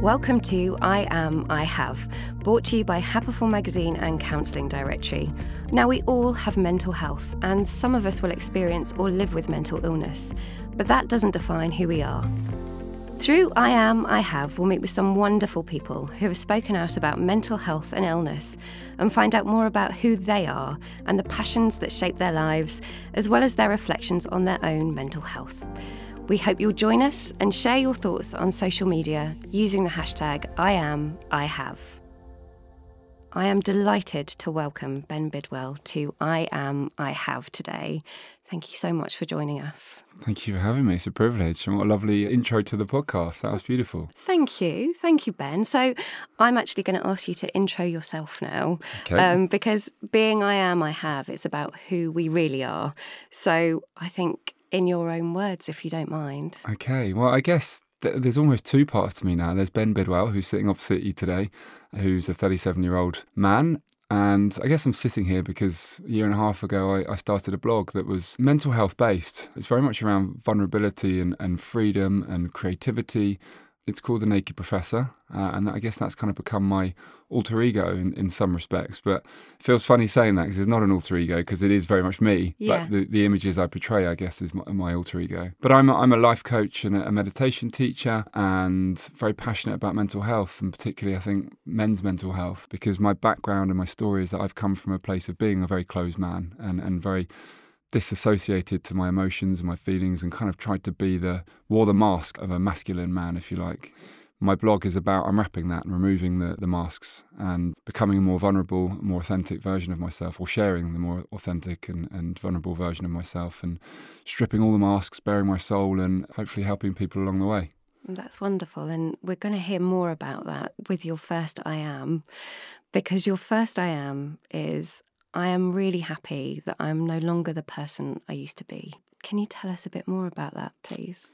Welcome to I Am, I Have, brought to you by Happiful Magazine and Counselling Directory. Now, we all have mental health, and some of us will experience or live with mental illness, but that doesn't define who we are. Through I Am, I Have, we'll meet with some wonderful people who have spoken out about mental health and illness and find out more about who they are and the passions that shape their lives, as well as their reflections on their own mental health. We hope you'll join us and share your thoughts on social media using the hashtag I am I have. I am delighted to welcome Ben Bidwell to I Am I Have today. Thank you so much for joining us. Thank you for having me. It's a privilege. And what a lovely intro to the podcast. That was beautiful. Thank you. Thank you, Ben. So, I'm actually going to ask you to intro yourself now. Okay. Um, because being I Am I Have, it's about who we really are. So, I think in your own words, if you don't mind. Okay. Well, I guess th- there's almost two parts to me now. There's Ben Bidwell, who's sitting opposite you today, who's a 37 year old man. And I guess I'm sitting here because a year and a half ago I, I started a blog that was mental health based. It's very much around vulnerability and, and freedom and creativity it's called The Naked Professor, uh, and I guess that's kind of become my alter ego in, in some respects. But it feels funny saying that because it's not an alter ego because it is very much me. Yeah. But the, the images I portray, I guess, is my, my alter ego. But I'm a, I'm a life coach and a meditation teacher and very passionate about mental health and particularly, I think, men's mental health because my background and my story is that I've come from a place of being a very closed man and, and very disassociated to my emotions and my feelings and kind of tried to be the wore the mask of a masculine man if you like my blog is about unwrapping that and removing the, the masks and becoming a more vulnerable more authentic version of myself or sharing the more authentic and, and vulnerable version of myself and stripping all the masks bearing my soul and hopefully helping people along the way that's wonderful. And we're going to hear more about that with your first I am, because your first I am is I am really happy that I'm no longer the person I used to be. Can you tell us a bit more about that, please?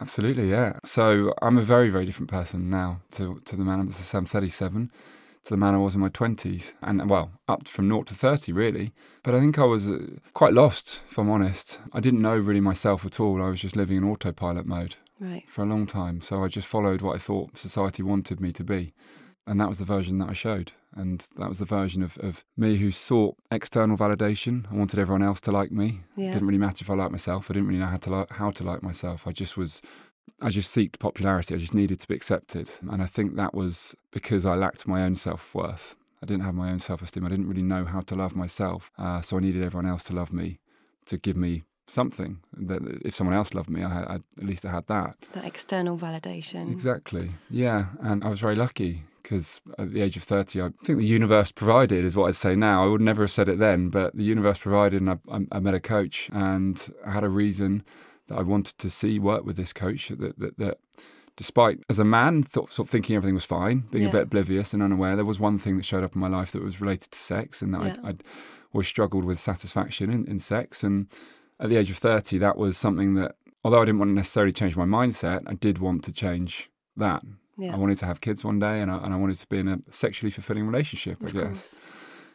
Absolutely, yeah. So I'm a very, very different person now to, to the man I'm, I'm 37 to the man I was in my 20s, and well, up from 0 to 30, really. But I think I was uh, quite lost, if I'm honest. I didn't know really myself at all. I was just living in autopilot mode right. for a long time. So I just followed what I thought society wanted me to be. And that was the version that I showed. And that was the version of, of me who sought external validation. I wanted everyone else to like me. Yeah. It didn't really matter if I liked myself. I didn't really know how to like, how to like myself. I just was, I just seeked popularity. I just needed to be accepted. And I think that was because I lacked my own self worth. I didn't have my own self esteem. I didn't really know how to love myself. Uh, so I needed everyone else to love me, to give me something. That if someone else loved me, I had, I, at least I had that. That external validation. Exactly. Yeah. And I was very lucky because at the age of 30, I think the universe provided, is what I'd say now. I would never have said it then, but the universe provided, and I, I met a coach, and I had a reason that I wanted to see work with this coach that, that, that despite as a man thought, sort of thinking everything was fine, being Yeah. a bit oblivious and unaware, there was one thing that showed up in my life that was related to sex, and that Yeah. I'd, I'd always struggled with satisfaction in, in sex. And at the age of 30, that was something that, although I didn't want to necessarily change my mindset, I did want to change that. Yeah. I wanted to have kids one day, and I, and I wanted to be in a sexually fulfilling relationship. I Of guess. course.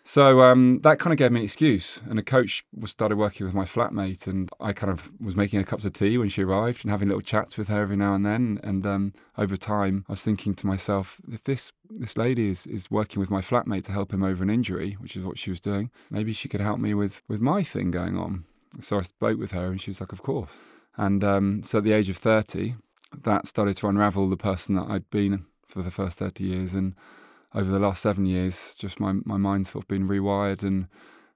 So um, that kind of gave me an excuse. And a coach was started working with my flatmate, and I kind of was making her cups of tea when she arrived and having little chats with her every now and then. And um, over time, I was thinking to myself, if this this lady is, is working with my flatmate to help him over an injury, which is what she was doing, maybe she could help me with with my thing going on. So I spoke with her, and she was like, "Of course." And um, so at the age of thirty, that started to unravel the person that I'd been for the first 30 years. And over the last seven years, just my, my mind's sort of been rewired and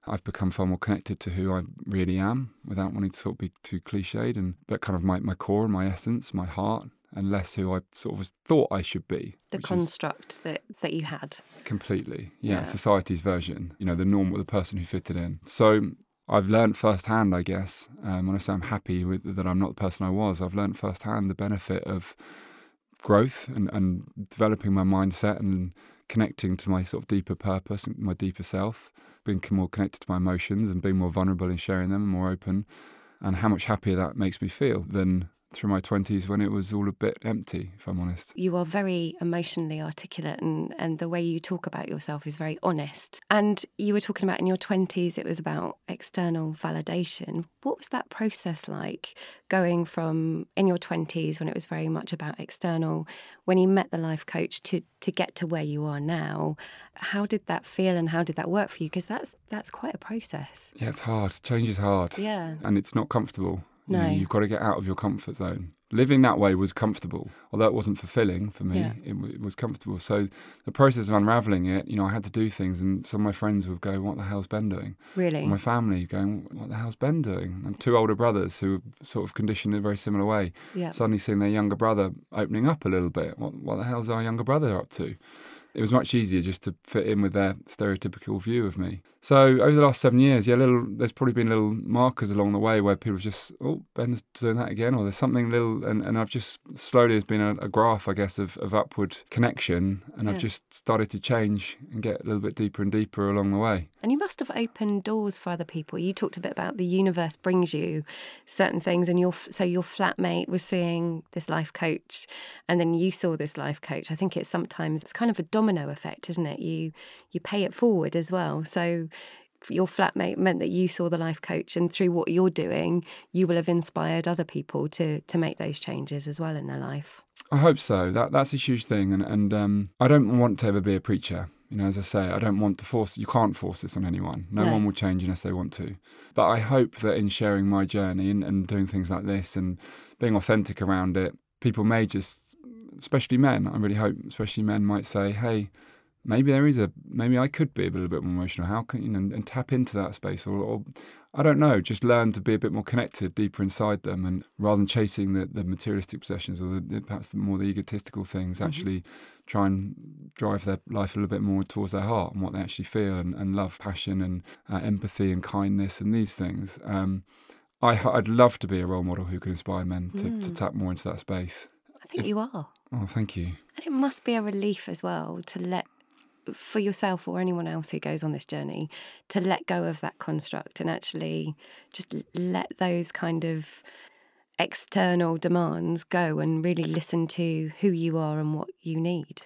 I've become far more connected to who I really am without wanting to sort of be too cliched and but kind of my, my core and my essence, my heart, and less who I sort of was thought I should be. The construct that, that you had. completely. Yeah, Yeah. society's version, you know, the normal, the person who fitted in. So I've learned firsthand, I guess, um, when I say I'm happy with that I'm not the person I was, I've learned firsthand the benefit of growth and, and developing my mindset and connecting to my sort of deeper purpose and my deeper self, being more connected to my emotions and being more vulnerable in sharing them and more open, and how much happier that makes me feel than through my 20s when it was all a bit empty, if I'm honest. You are very emotionally articulate, and, and the way you talk about yourself is very honest. And you were talking about in your 20s, it was about external validation. What was that process like going from in your 20s when it was very much about external, when you met the life coach to, to get to where you are now? How did that feel and how did that work for you? Because that's, that's quite a process. Yeah, it's hard. Change is hard. Yeah. And it's not comfortable. You No. know, you've got to get out of your comfort zone. Living that way was comfortable, although it wasn't fulfilling for me. Yeah. It, w- it was comfortable. So the process of unraveling it, you know, I had to do things, and some of my friends would go, "What the hell's Ben doing?" Really? And my family going, "What the hell's Ben doing?" And two older brothers who were sort of conditioned in a very similar way, yeah. suddenly seeing their younger brother opening up a little bit. What, what the hell's our younger brother up to? It was much easier just to fit in with their stereotypical view of me. So over the last seven years, yeah, little there's probably been little markers along the way where people have just, oh, Ben's doing that again, or there's something little, and, and I've just slowly there's been a, a graph, I guess, of, of upward connection, and I've just started to change and get a little bit deeper and deeper along the way. And you must have opened doors for other people. You talked a bit about the universe brings you certain things, and your so your flatmate was seeing this life coach, and then you saw this life coach. I think it's sometimes it's kind of a domino effect, isn't it? You you pay it forward as well. So your flatmate meant that you saw the life coach, and through what you're doing, you will have inspired other people to to make those changes as well in their life. I hope so. That that's a huge thing, and and um, I don't want to ever be a preacher. You know, as I say, I don't want to force. You can't force this on anyone. No, No. one will change unless they want to. But I hope that in sharing my journey and, and doing things like this and being authentic around it, people may just, especially men. I really hope, especially men, might say, "Hey, maybe there is a maybe I could be a little bit more emotional. How can you know and, and tap into that space or, or I don't know, just learn to be a bit more connected deeper inside them, and rather than chasing the, the materialistic possessions or the, perhaps the more the egotistical things, actually try and drive their life a little bit more towards their heart and what they actually feel and, and love, passion, and uh, empathy and kindness and these things. Um, I, I'd love to be a role model who could inspire men to, to Mm. tap more into that space. I think you are. Oh, thank you. And it must be a relief as well to let, for yourself or anyone else who goes on this journey, to let go of that construct and actually just let those kind of external demands go and really listen to who you are and what you need.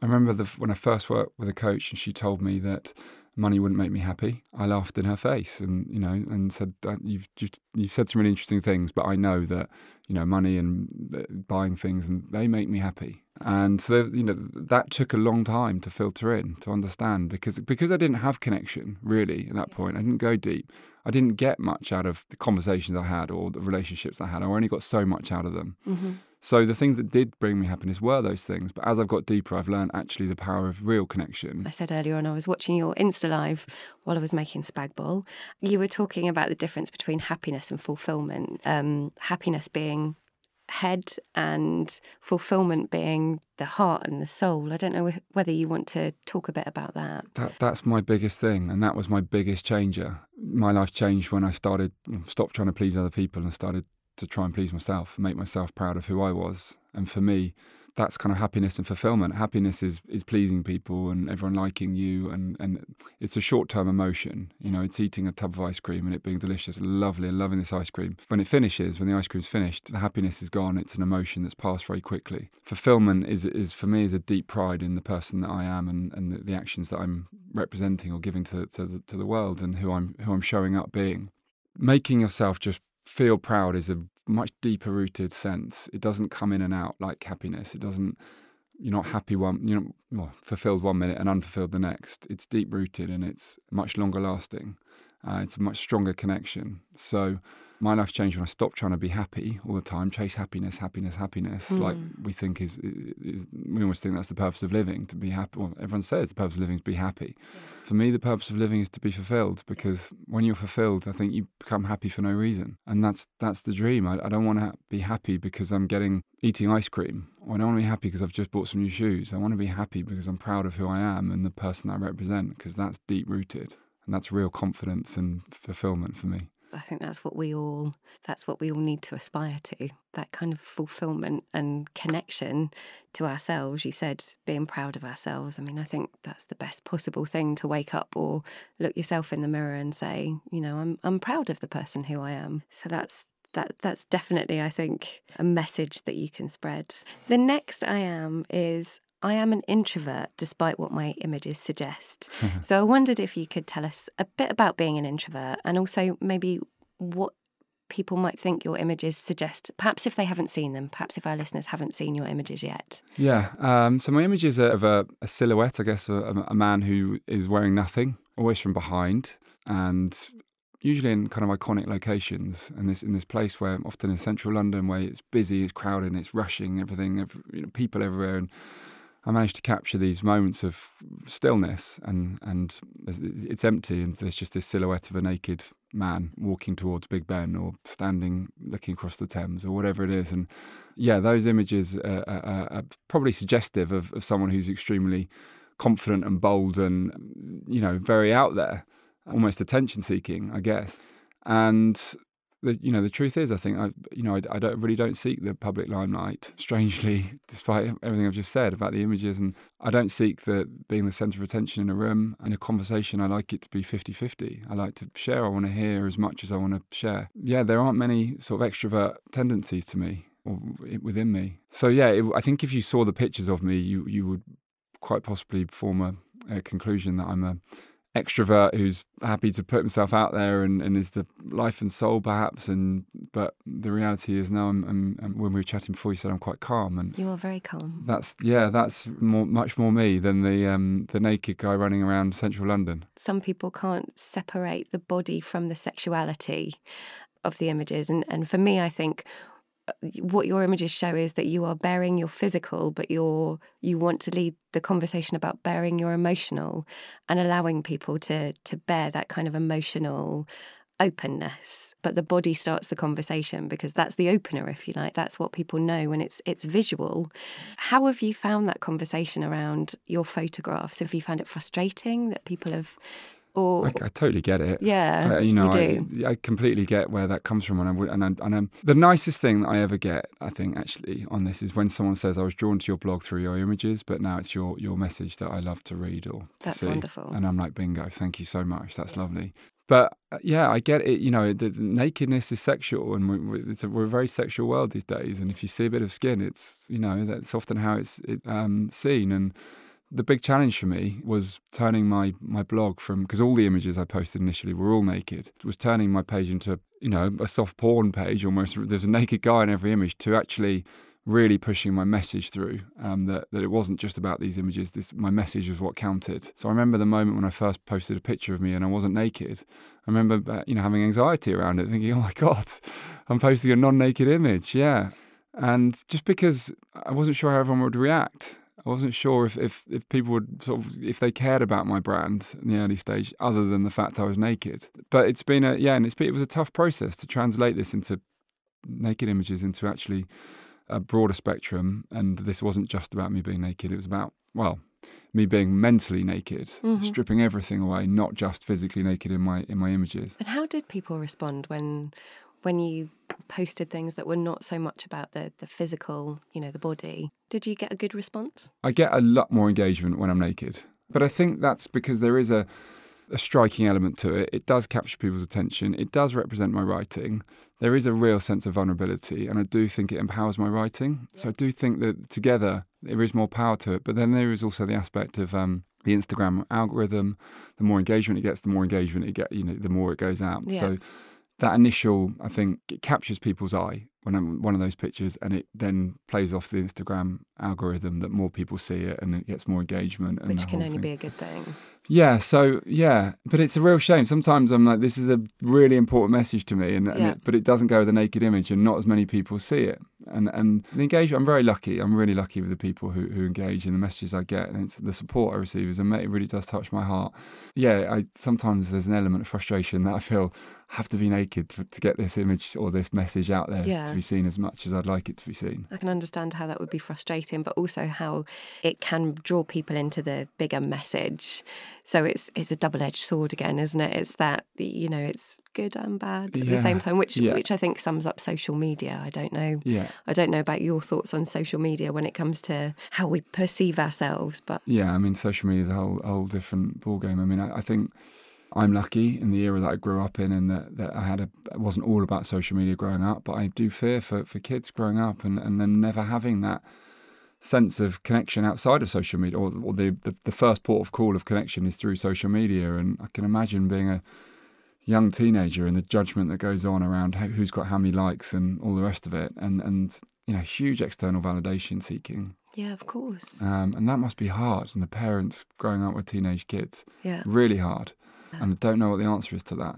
I remember the, when I first worked with a coach and she told me that money wouldn't make me happy. I laughed in her face and you know and said that you've, you've you've said some really interesting things, but I know that you know money and uh, buying things and they make me happy. And so you know that took a long time to filter in to understand because because I didn't have connection really at that point. I didn't go deep. I didn't get much out of the conversations I had or the relationships I had. I only got so much out of them. Mm-hmm. So the things that did bring me happiness were those things. But as I've got deeper, I've learned actually the power of real connection. I said earlier on, I was watching your Insta Live while I was making Spag. You were talking about the difference between happiness and fulfillment. Um, happiness being head and fulfillment being the heart and the soul. I don't know whether you want to talk a bit about that. That that's my biggest thing, and that was my biggest changer. My life changed when I started stopped trying to please other people and started to try and please myself, make myself proud of who I was. And for me, that's kind of happiness and fulfillment. Happiness is is pleasing people and everyone liking you, and and it's a short term emotion. You know, it's eating a tub of ice cream and it being delicious, lovely, and loving this ice cream. When it finishes, when the ice cream's finished, the happiness is gone. It's an emotion that's passed very quickly. Fulfillment is is for me is a deep pride in the person that I am and and the, the actions that I'm representing or giving to to the, to the world and who I'm who I'm showing up being. Making yourself just feel proud is a much deeper rooted sense. It doesn't come in and out like happiness. It doesn't. You're not happy one. You're not well, fulfilled one minute and unfulfilled the next. It's deep rooted and it's much longer lasting. Uh, it's a much stronger connection. So my life changed when I stopped trying to be happy all the time, chase happiness, happiness, happiness. Hmm. Like we think is, is, we almost think that's the purpose of living to be happy. Well, everyone says the purpose of living is to be happy. For me, the purpose of living is to be fulfilled because when you're fulfilled, I think you become happy for no reason, and that's that's the dream. I, I don't want to be happy because I'm getting eating ice cream. I don't want to be happy because I've just bought some new shoes. I want to be happy because I'm proud of who I am and the person I represent because that's deep rooted and that's real confidence and fulfillment for me. I think that's what we all that's what we all need to aspire to. That kind of fulfillment and connection to ourselves. You said being proud of ourselves. I mean, I think that's the best possible thing to wake up or look yourself in the mirror and say, you know, I'm I'm proud of the person who I am. So that's that that's definitely, I think, a message that you can spread. The next I am is I am an introvert, despite what my images suggest. so I wondered if you could tell us a bit about being an introvert and also maybe what people might think your images suggest. Perhaps if they haven't seen them, perhaps if our listeners haven't seen your images yet. Yeah. Um, so my images are of a, a silhouette, I guess, a, a man who is wearing nothing, always from behind, and usually in kind of iconic locations and this in this place where often in central London where it's busy, it's crowded, it's rushing, everything, every, you know, people everywhere, and I managed to capture these moments of stillness and and it's empty and there's just this silhouette of a naked man walking towards Big Ben or standing looking across the Thames or whatever it is. And yeah those images are, are, are probably suggestive of, of someone who's extremely confident and bold and you know very out there almost attention seeking I guess. And the you know the truth is, I think I you know I, I, don't really don't seek the public limelight. Strangely, despite everything I've just said about the images, and I don't seek the being the centre of attention in a room and a conversation. I like it to be 50-50. I like to share. I want to hear as much as I want to share. Yeah, there aren't many sort of extrovert tendencies to me or within me. So yeah, it, I think if you saw the pictures of me, you you would quite possibly form a, a conclusion that I'm a extrovert who's happy to put himself out there and, and is the life and soul perhaps and but the reality is now I'm, I'm, I'm, when we were chatting before you said I'm quite calm and you are very calm. that's yeah that's more much more me than the um, the naked guy running around central London. Some people can't separate the body from the sexuality of the images. And and for me I think Uh, what your images show is that you are bearing your physical, but you're you want to lead the conversation about bearing your emotional and allowing people to to bear that kind of emotional openness. But the body starts the conversation because that's the opener, if you like. That's what people know when it's it's visual. How have you found that conversation around your photographs? Have you found it frustrating that people have or I, I, totally get it. Yeah, uh, you know, you I, I, completely get where that comes from, and I, and, I, and I'm, the nicest thing that I ever get, I think, actually, on this is when someone says, "I was drawn to your blog through your images, but now it's your your message that I love to read or to That's see." wonderful. And I'm like, "Bingo! Thank you so much. That's lovely." But uh, yeah, I get it. You know, the, the nakedness is sexual, and we, we, a, we're a very sexual world these days. And if you see a bit of skin, it's you know that's often how it's it, um, seen and the big challenge for me was turning my my blog from because all the images I posted initially were all naked. Was turning my page into you know a soft porn page almost. There's a naked guy in every image to actually really pushing my message through um, that, that it wasn't just about these images this my message was what counted so i remember the moment when i first posted a picture of me and i wasn't naked i remember uh, you know having anxiety around it thinking oh my god i'm posting a non-naked image yeah and just because i wasn't sure how everyone would react I wasn't sure if, if, if people would sort of if they cared about my brand in the early stage, other than the fact I was naked. But it's been a yeah, and it's been, it was a tough process to translate this into naked images into actually a broader spectrum. And this wasn't just about me being naked; it was about well, me being mentally naked, mm-hmm. stripping everything away, not just physically naked in my in my images. And how did people respond when when you posted things that were not so much about the, the physical, you know, the body, did you get a good response? I get a lot more engagement when I'm naked. But I think that's because there is a, a striking element to it. It does capture people's attention. It does represent my writing. There is a real sense of vulnerability, and I do think it empowers my writing. So I do think that together there is more power to it. But then there is also the aspect of um, the Instagram algorithm. The more engagement it gets, the more engagement it get. You know, the more it goes out. Yeah. So that initial, I think, it captures people's eye when I'm one of those pictures, and it then plays off the Instagram algorithm that more people see it, and it gets more engagement. Which can only thing. be a good thing. Yeah, so yeah, but it's a real shame. Sometimes I'm like, this is a really important message to me, and, and Yeah. it, but it doesn't go with a naked image, and not as many people see it. And and the engagement, I'm very lucky. I'm really lucky with the people who, who engage in the messages I get, and it's the support I receive is ama- it really does touch my heart. Yeah, I sometimes there's an element of frustration that I feel I have to be naked to, to get this image or this message out there Yeah. to be seen as much as I'd like it to be seen. I can understand how that would be frustrating, but also how it can draw people into the bigger message. So it's it's a double edged sword again, isn't it? It's that you know it's good and bad at the same time, which yeah. which I think sums up social media. I don't know. Yeah. I don't know about your thoughts on social media when it comes to how we perceive ourselves, but Yeah, I mean, social media is a whole, whole different ballgame. I mean, I, I think I'm lucky in the era that I grew up in, and that, that I had a it wasn't all about social media growing up. But I do fear for, for kids growing up and, and them never having that sense of connection outside of social media, or, or the, the the first port of call of connection is through social media. And I can imagine being a young teenager and the judgment that goes on around who's got how many likes and all the rest of it, and and you know huge external validation seeking. Yeah, of course. Um, and that must be hard. And the parents growing up with teenage kids, yeah. really hard. And I don't know what the answer is to that.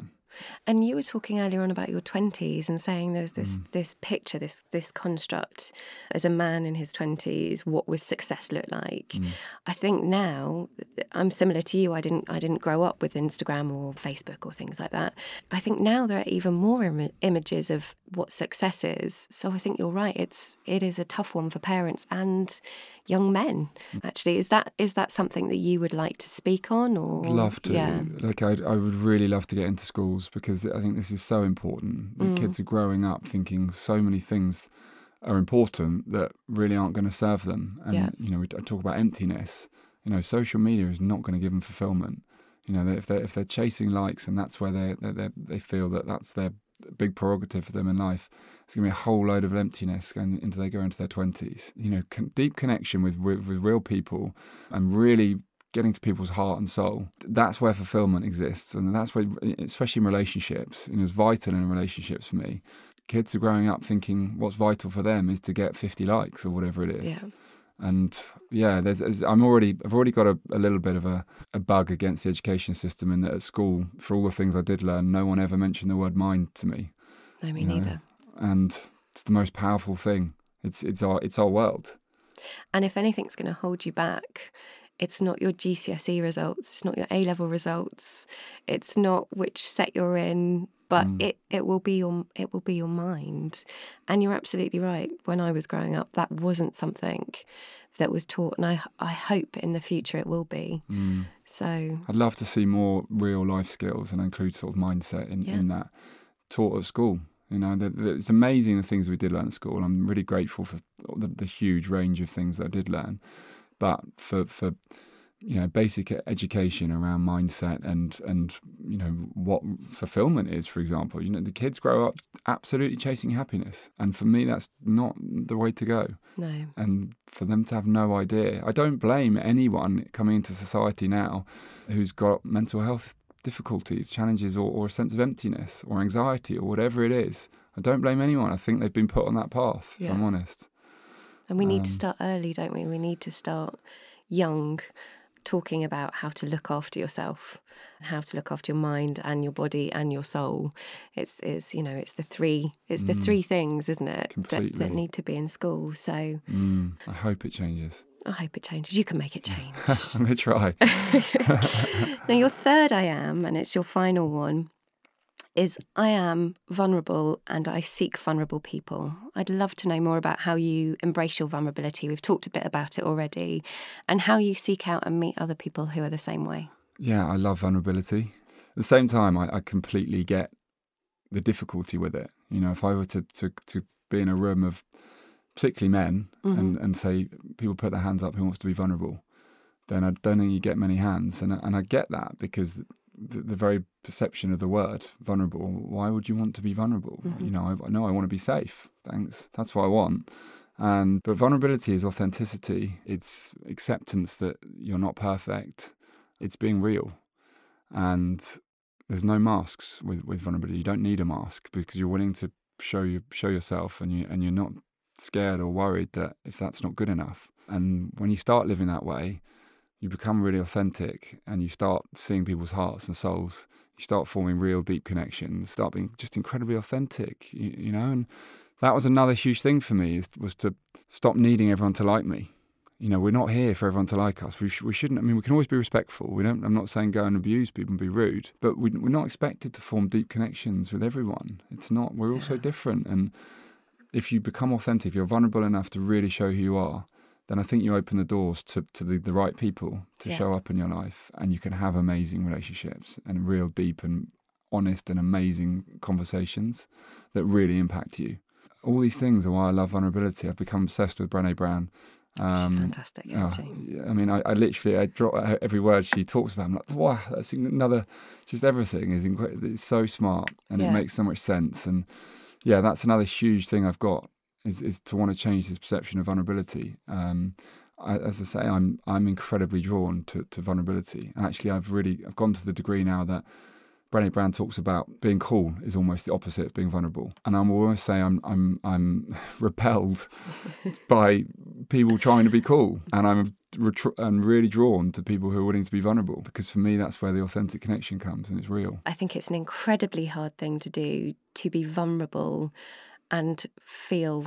And you were talking earlier on about your twenties and saying there's this mm. this picture, this this construct as a man in his twenties, what was success look like. Mm. I think now I'm similar to you. I didn't I didn't grow up with Instagram or Facebook or things like that. I think now there are even more Im- images of what success is. So I think you're right. It's it is a tough one for parents and young men. Actually, is that is that something that you would like to speak on? Or love to. Yeah. Like i I would really love to get into schools because I think this is so important. Mm. Kids are growing up thinking so many things are important that really aren't going to serve them. And yeah. you know, we, I talk about emptiness. You know, social media is not going to give them fulfillment. You know, if they're if they're chasing likes and that's where they they they feel that that's their big prerogative for them in life. It's going to be a whole load of emptiness going into they go into their twenties. You know, con- deep connection with, with with real people and really getting to people's heart and soul. That's where fulfillment exists, and that's where, especially in relationships, know, it's vital in relationships for me. Kids are growing up thinking what's vital for them is to get 50 likes or whatever it is. Yeah. And yeah, there's, there's, I'm already I've already got a, a little bit of a, a bug against the education system in that at school, for all the things I did learn, no one ever mentioned the word mind to me. No, me neither. Know? And it's the most powerful thing. It's it's our it's our world. And if anything's going to hold you back, it's not your GCSE results, it's not your A level results, it's not which set you're in, but mm. it, it will be your it will be your mind. And you're absolutely right. When I was growing up, that wasn't something that was taught, and I I hope in the future it will be. Mm. So I'd love to see more real life skills and include sort of mindset in, yeah. in that taught at school. You know, the, the, it's amazing the things we did learn at school. I'm really grateful for the, the huge range of things that I did learn. But for for you know basic education around mindset and and you know what fulfillment is for example you know the kids grow up absolutely chasing happiness. And for me that's not the way to go. No. And for them to have no idea i don't blame anyone coming into society now who's got mental health difficulties challenges or, or a sense of emptiness or anxiety or whatever it is. I don't blame anyone. I think they've been put on that path yeah. if i'm honest and we need um, to start early, don't we? We need to start young, talking about how to look after yourself, how to look after your mind and your body and your soul. It's it's you know it's the three it's mm, the three things, isn't it, that, that need to be in school. So mm, I hope it changes. I hope it changes. You can make it change. I'm gonna try. now your third I am, and it's your final one is I am vulnerable and I seek vulnerable people. I'd love to know more about how you embrace your vulnerability. We've talked a bit about it already, and how you seek out and meet other people who are the same way. Yeah, I love vulnerability. At the same time, I, I completely get the difficulty with it. You know, if I were to, to, to be in a room of particularly men mm-hmm. and, and say people put their hands up who wants to be vulnerable, then I don't think you get many hands. And, and I get that because the, the, very perception of the word vulnerable. Why would you want to be vulnerable? Mm-hmm. You know, I, know I want to be safe. Thanks. That's what I want. And but vulnerability is authenticity. It's acceptance that you're not perfect. It's being real, and there's no masks with, with vulnerability. You don't need a mask because you're willing to show you show yourself, and you and you're not scared or worried that if that's not good enough. And when you start living that way, you become really authentic and you start seeing people's hearts and souls. You start forming real deep connections, start being just incredibly authentic, you, you know. And that was another huge thing for me is, was to stop needing everyone to like me. You know, we're not here for everyone to like us. We, sh- we shouldn't. I mean, we can always be respectful. We don't. I'm not saying go and abuse people and be rude, but we, we're not expected to form deep connections with everyone. It's not. We're all so different. And if you become authentic, if you're vulnerable enough to really show who you are, then I think you open the doors to, to the, the right people to yeah. show up in your life and you can have amazing relationships and real deep and honest and amazing conversations that really impact you. All these things are why I love vulnerability. I've become obsessed with Brene Brown Um, She's fantastic, isn't oh, she? I mean, I, I, literally, I drop every word she talks about. I'm like, wow, that's another, just everything is incredible. It's so smart and yeah. it makes so much sense. And yeah, that's another huge thing I've got is, is to want to change this perception of vulnerability. Um, I, as I say, I'm I'm incredibly drawn to, to vulnerability. Actually, I've really I've gone to the degree now that Brené Brown talks about being cool is almost the opposite of being vulnerable. And I'm always say I'm I'm I'm repelled by people trying to be cool, and I'm retro- and really drawn to people who are willing to be vulnerable because for me that's where the authentic connection comes and it's real. I think it's an incredibly hard thing to do to be vulnerable and feel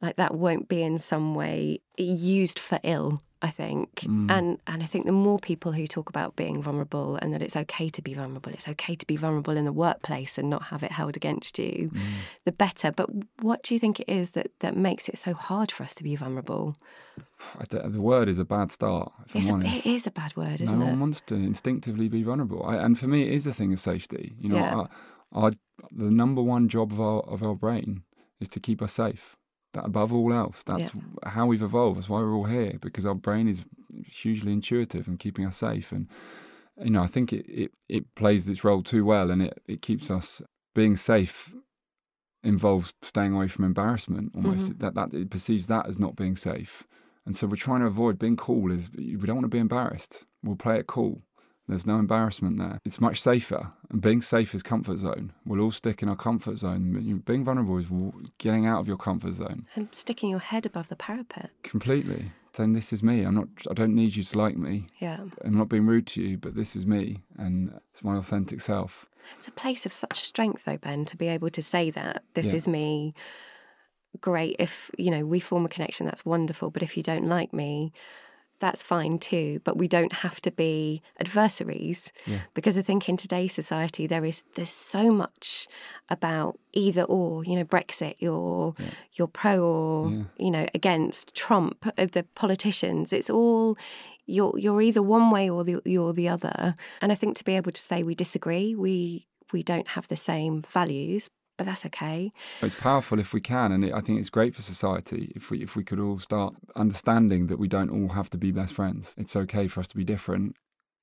like that won't be in some way used for ill I think. Mm. And and I think the more people who talk about being vulnerable and that it's okay to be vulnerable, it's okay to be vulnerable in the workplace and not have it held against you, mm. the better. But what do you think it is that, that makes it so hard for us to be vulnerable? the word is a bad start. If honest. It is a bad word, isn't no it? No one wants to instinctively be vulnerable, I, and for me, it is a thing of safety. You know, yeah. our, our, the number one job of our of our brain is to keep us safe that above all else. That's yeah. how we've evolved. That's why we're all here because our brain is hugely intuitive and keeping us safe. And you know, I think it it, it plays its role too well, and it it keeps us being safe. Involves staying away from embarrassment. Almost mm-hmm. that that it perceives that as not being safe, and so we're trying to avoid being cool. Is we don't want to be embarrassed. We'll play it cool. There's no embarrassment there. It's much safer. And being safe is comfort zone. We'll all stick in our comfort zone. Being vulnerable is getting out of your comfort zone. And sticking your head above the parapet. Completely. Saying this is me. I'm not I don't need you to like me. Yeah. I'm not being rude to you, but this is me and it's my authentic self. It's a place of such strength though, Ben, to be able to say that. This yeah. is me. Great. If, you know, we form a connection, that's wonderful. But if you don't like me, that's fine too, but we don't have to be adversaries yeah. because I think in today's society there is there's so much about either or. You know, Brexit, you're yeah. you're pro or yeah. you know against Trump, uh, the politicians. It's all you're you're either one way or the, you're the other. And I think to be able to say we disagree, we we don't have the same values, but that's okay. It's powerful if we can, and it, I think it's great for society if we if we could all start understanding that we don't all have to be best friends. It's okay for us to be different.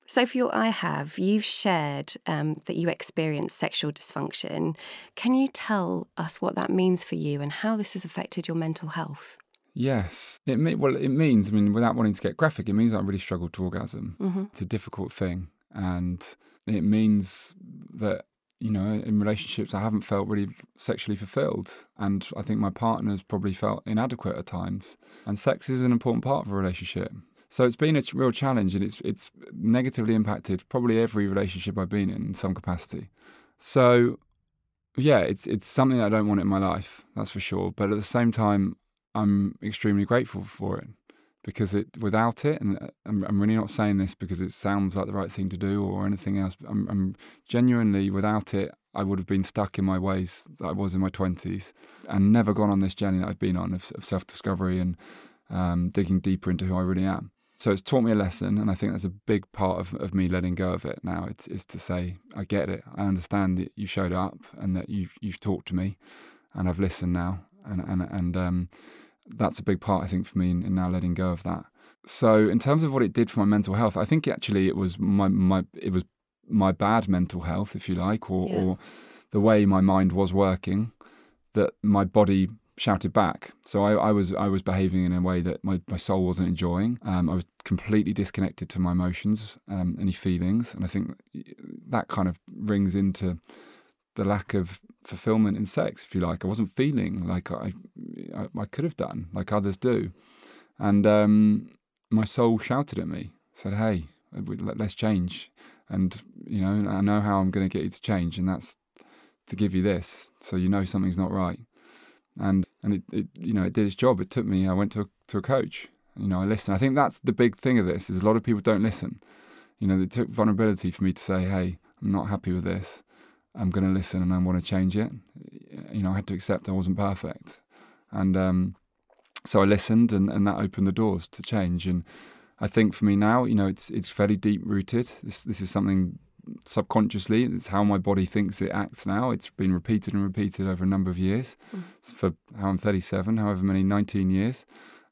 So, for your I have, you've shared um, that you experienced sexual dysfunction. Can you tell us what that means for you and how this has affected your mental health? Yes, it well, it means. I mean, without wanting to get graphic, it means I really struggled to orgasm. Mm-hmm. It's a difficult thing, and it means that you know, in relationships, I haven't felt really sexually fulfilled. And I think my partner's probably felt inadequate at times. And sex is an important part of a relationship. So it's been a real challenge and it's, it's negatively impacted probably every relationship I've been in in some capacity. So, yeah, it's, it's something I don't want in my life, that's for sure. But at the same time, I'm extremely grateful for it because it without it, and uh, I'm, I'm, really not saying this because it sounds like the right thing to do or anything else. I'm, I'm genuinely without it, I would have been stuck in my ways that I was in my twenties and never gone on this journey that I've been on of, of self discovery and um, digging deeper into who I really am. So it's taught me a lesson, and I think that's a big part of, of me letting go of it now. It's is to say, I get it, I understand that you showed up and that you've you've talked to me, and I've listened now, and and and um, that's a big part, I think, for me in, in, now letting go of that. So, in terms of what it did for my mental health, I think actually it was my my it was my bad mental health, if you like, or, yeah. or the way my mind was working that my body shouted back. So I, I, was I was behaving in a way that my, my soul wasn't enjoying. Um, I was completely disconnected to my emotions, um, any feelings, and I think that kind of rings into the lack of fulfillment in sex, if you like. I wasn't feeling like I, I, I could have done, like others do. And um, my soul shouted at me, said, hey, let's change. And, you know, I know how I'm going to get you to change, and that's to give you this so you know something's not right. And, and it, it you know, it did its job. It took me, I went to a, to a coach. You know, I listened. I think that's the big thing of this is a lot of people don't listen. You know, it took vulnerability for me to say, hey, I'm not happy with this I'm going to listen and I want to change it. You know, I had to accept I wasn't perfect. And um, so I listened and, and that opened the doors to change. And I think for me now, you know, it's it's fairly deep rooted. This this is something subconsciously. It's how my body thinks it acts now. It's been repeated and repeated over a number of years. Mm. For how I'm 37, however many, 19 years.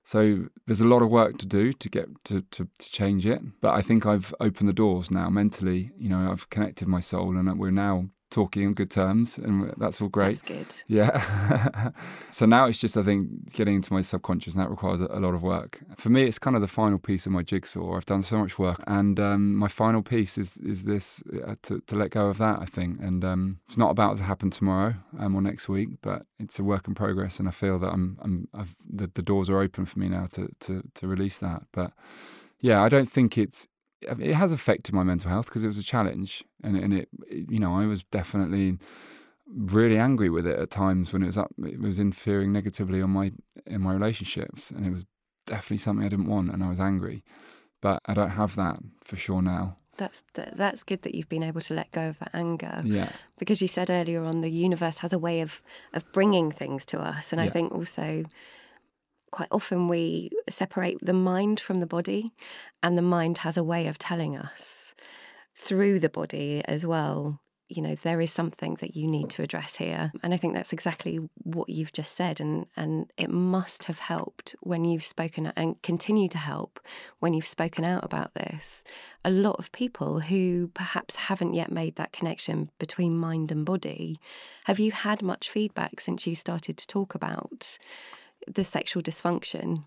So there's a lot of work to do to get to, to, to change it. But I think I've opened the doors now mentally. You know, I've connected my soul, and we're now talking on good terms, and that's all great. That's good. Yeah. so now it's just, I think, getting into my subconscious, and that requires a, a, lot of work. For me, it's kind of the final piece of my jigsaw. I've done so much work, and um, my final piece is is this uh, to, to let go of that. I think, and um, it's not about to happen tomorrow um, or next week, but it's a work in progress, and I feel that I'm, I'm I've, the, the doors are open for me now to to to release that. But yeah, I don't think it's it has affected my mental health because it was a challenge, and and it, you know I was definitely really angry with it at times when it was up. It was interfering negatively on my in my relationships, and it was definitely something I didn't want, and I was angry. But I don't have that for sure now. That's that's good that you've been able to let go of that anger. Yeah. Because you said earlier on, the universe has a way of of bringing things to us, and yeah. I think also quite often we separate the mind from the body, and the mind has a way of telling us through the body as well. You know, there is something that you need to address here. And I think that's exactly what you've just said. And, and it must have helped when you've spoken and continue to help when you've spoken out about this. A lot of people who perhaps haven't yet made that connection between mind and body. Have you had much feedback since you started to talk about the sexual dysfunction.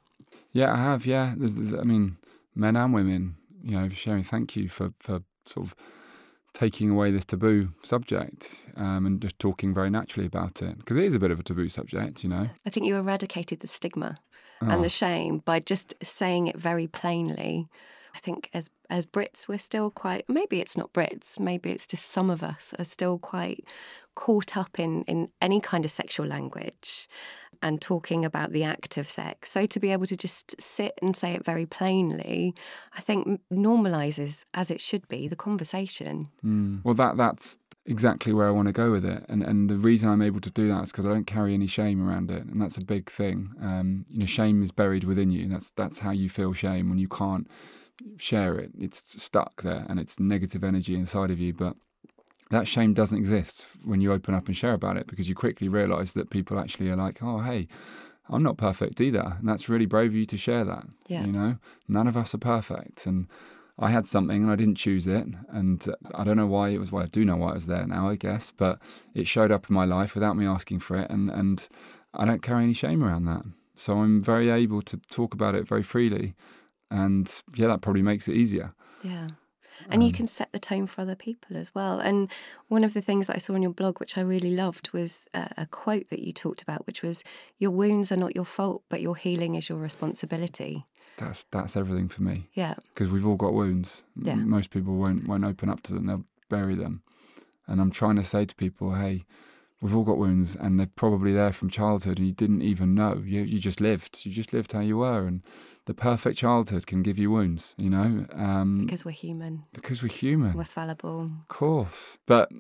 Yeah, I have. Yeah, there's, there's, I mean, men and women, you know, sharing thank you for for sort of taking away this taboo subject um, and just talking very naturally about it because it is a bit of a taboo subject, you know. I think you eradicated the stigma oh. and the oh. shame by just saying it very plainly. I think as as Brits we're still quite maybe it's not Brits, maybe it's just some of us are still quite caught up in in any kind of sexual language and talking about the act of sex. So to be able to just sit and say it very plainly, I think normalizes, as it should be, the conversation. Mm. Well, that that's exactly where I want to go with it, and and the reason I'm able to do that is because I don't carry any shame around it, and that's a big thing. Um, you know, shame is buried within you. That's that's how you feel shame when you can't share it. It's stuck there, and it's negative energy inside of you, but that shame doesn't exist when you open up and share about it because you quickly realize that people actually are like, oh, hey, I'm not perfect either. And that's really brave of you to share that. Yeah. You know, none of us are perfect. And I had something and I didn't choose it. And uh, I don't know why it was, well, I do know why it was there now, I guess, but it showed up in my life without me asking for it. And, and I don't carry any shame around that. So I'm very able to talk about it very freely. And yeah, that probably makes it easier. Yeah and um, you can set the tone for other people as well. And one of the things that I saw on your blog, which I really loved, was a, a quote that you talked about, which was, "Your wounds are not your fault, but your healing is your responsibility." That's that's everything for me. Yeah, because we've all got wounds. Yeah. most people won't won't open up to them; they'll bury them. And I'm trying to say to people, hey we've all got wounds and they're probably there from childhood and you didn't even know. You you just lived. You just lived how you were and the perfect childhood can give you wounds, you know? Um, because we're human. Because we're human. We're fallible. Of course. But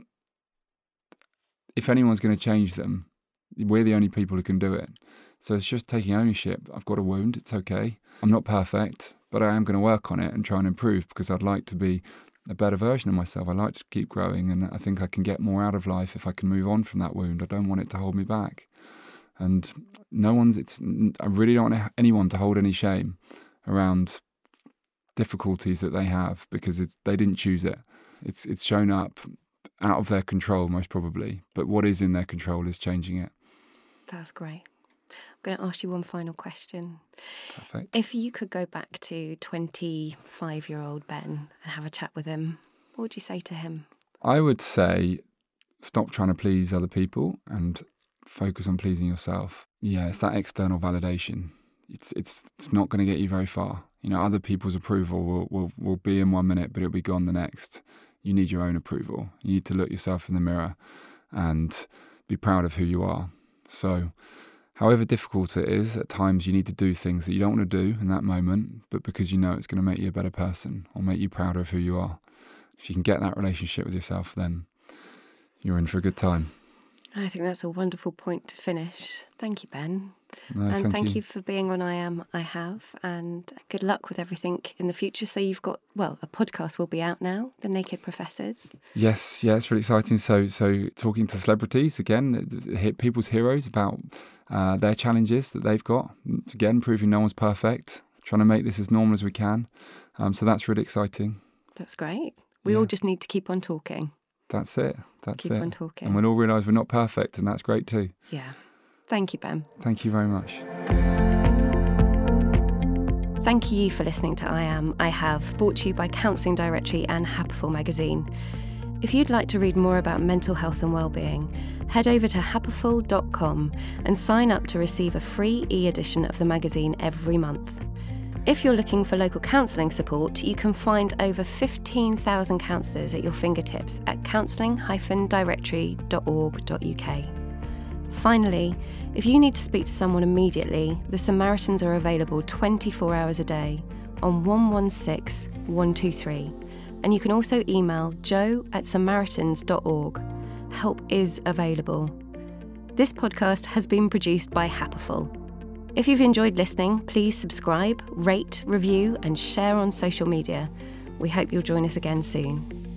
if anyone's going to change them, we're the only people who can do it. So it's just taking ownership. I've got a wound. It's okay. I'm not perfect, but I am going to work on it and try and improve because I'd like to be a better version of myself. I like to keep growing, and I think I can get more out of life if I can move on from that wound. I don't want it to hold me back. And no one's, it's, I really don't want anyone to hold any shame around difficulties that they have because it's, they didn't choose it. It's, it's shown up out of their control, most probably. But what is in their control is changing it. That's great. I'm going to ask you one final question. Perfect. If you could go back to 25 year old Ben and have a chat with him, what would you say to him? I would say stop trying to please other people and focus on pleasing yourself. Yeah, it's that external validation. It's it's it's not going to get you very far. You know, other people's approval will, will, will be in one minute, but it'll be gone the next. You need your own approval. You need to look yourself in the mirror and be proud of who you are. So however difficult it is, at times you need to do things that you don't want to do in that moment, but because you know it's going to make you a better person or make you prouder of who you are. If you can get that relationship with yourself, then you're in for a good time. I think that's a wonderful point to finish. Thank you, Ben. No, and thank, thank you. you. for being on I Am, I Have, and good luck with everything in the future. So, you've got, well, a podcast will be out now, The Naked Professors. Yes, yeah, it's really exciting. So, so talking to celebrities again, hit people's heroes about uh, their challenges that they've got. Again, proving no one's perfect, trying to make this as normal as we can. Um, so that's really exciting. That's great. We Yeah. all just need to keep on talking. That's it. That's keep it. on talking. And we'll all realise we're not perfect, and that's great too. yeah. Thank you, Ben. Thank you very much. Thank you for listening to I Am, I Have, brought to you by Counselling Directory and Happiful magazine. If you'd like to read more about mental health and well-being, head over to happiful.com and sign up to receive a free e-edition of the magazine every month. If you're looking for local counselling support, you can find over 15,000 counsellors at your fingertips at counselling-directory.org.uk. Finally, if you need to speak to someone immediately, the Samaritans are available 24 hours a day on 116 123. And you can also email jo at samaritans.org. Help is available. This podcast has been produced by Happiful. If you've enjoyed listening, please subscribe, rate, review, and share on social media. We hope you'll join us again soon.